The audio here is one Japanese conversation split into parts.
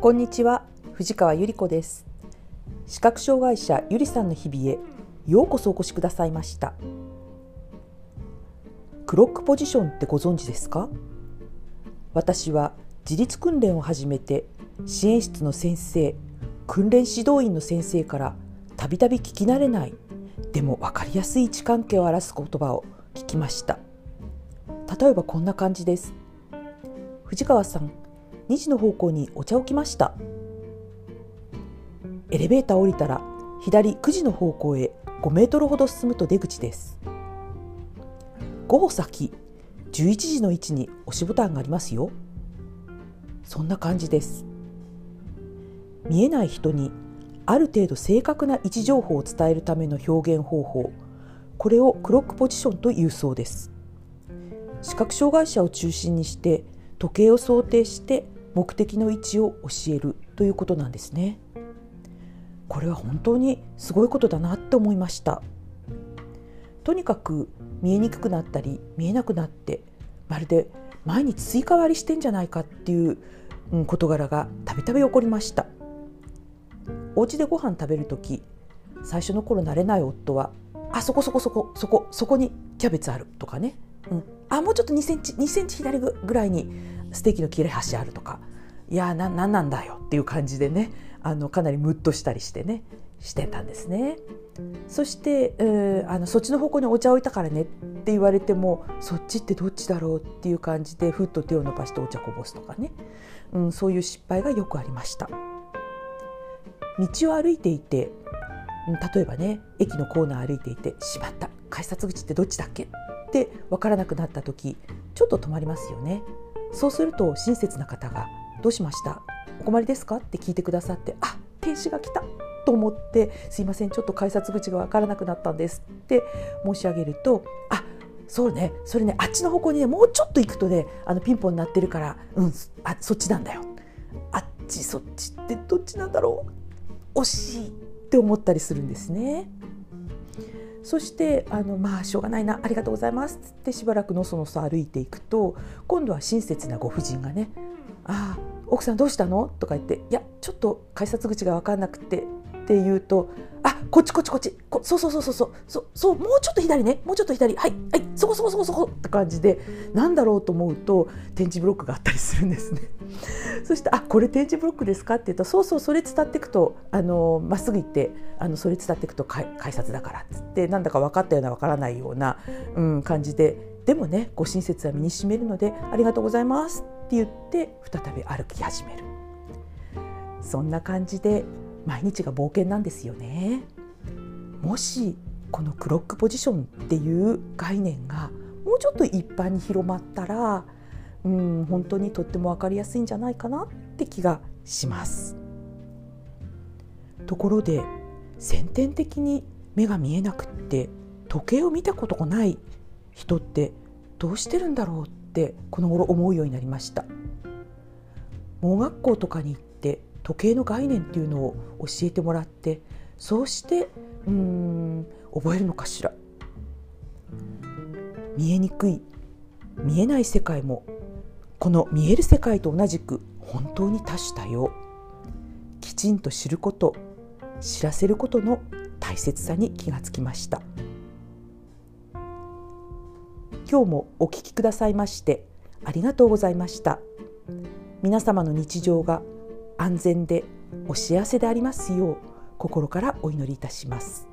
こんにちは藤川ゆり子です。視覚障害者ゆりさんの日々へようこそお越しくださいました。クロックポジションってご存知ですか？私は自立訓練を始めて支援室の先生訓練指導員の先生からたびたび聞き慣れないでも分かりやすい位置関係を表す言葉を聞きました。例えばこんな感じです。藤川さん2時の方向にお茶を置きました。エレベーター降りたら左9時の方向へ5メートルほど進むと出口です。5歩先11時の位置に押しボタンがありますよ。そんな感じです。見えない人にある程度正確な位置情報を伝えるための表現方法これをクロックポジションというそうです。視覚障害者を中心にして時計を想定して目的の位置を教えるということなんですね。これは本当にすごいことだなって思いました。とにかく見えにくくなったり見えなくなってまるで毎日スイカ割りしてんじゃないかっていう事柄がたびたび起こりました。お家でご飯食べる時最初の頃慣れない夫は「あそこそこそこそこそこにキャベツある」とかね「うん、あもうちょっと2センチ2センチ左ぐらいにステーキの切れ端あるとかいやな何なんだよっていう感じでねあのかなりムッとしたりしてねしてたんですね。そして、えー、あのそっちの方向にお茶置いたからねって言われてもそっちってどっちだろうっていう感じでふっと手を伸ばしてお茶こぼすとかね、うん、そういう失敗がよくありました。道を歩いていて例えばね駅のコーナー歩いていて「しまった改札口ってどっちだっけ?」って分からなくなった時ちょっと止まりますよね。そうすると親切な方が「どうしました？お困りですか?」って聞いてくださって「あ停止が来た」と思って「すいませんちょっと改札口が分からなくなったんです」って申し上げると「あそうねそれねあっちの方向にねもうちょっと行くとねあのピンポン鳴ってるからうんあそっちなんだよ」あっちそっちってどっちなんだろう？惜しいって思ったりするんですね。そしてあのまあしょうがないなありがとうございますってしばらくのそのそ歩いていくと今度は親切なご婦人がね「ああ奥さんどうしたの?」とか言って「いやちょっと改札口が分かんなくて」って言うと「あこっちこっちこっちこそうそうそうそうそうそうそうもうちょっと左ねもうちょっと左はいはいそこそこそこそこ」って感じで何だろうと思うと点字ブロックがあったりするんですね。そして「あこれ点字ブロックですか?」って言うと「そうそうそれ伝っていくとあのまっすぐ行ってあのそれ伝っていくと改札だから」っつってなんだか分かったような分からないような、うん、感じででもねご親切は身にしめるので「ありがとうございます」って言って再び歩き始めるそんな感じで毎日が冒険なんですよね。もしこのクロックポジションっていう概念がもうちょっと一般に広まったらうん本当にとっても分かりやすいんじゃないかなって気がします。ところで先天的に目が見えなくって時計を見たことがない人ってどうしてるんだろうってこの頃思うようになりました盲学校とかに行って時計の概念っていうのを教えてもらってそうしてうん覚えるのかしら。見えにくい見えない世界もこの見える世界と同じく本当に多種多様。きちんと知ること知らせることの大切さに気がつきました。今日もお聞きくださいましてありがとうございました。皆様の日常が安全でお幸せでありますよう心からお祈りいたします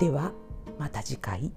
ではまた次回。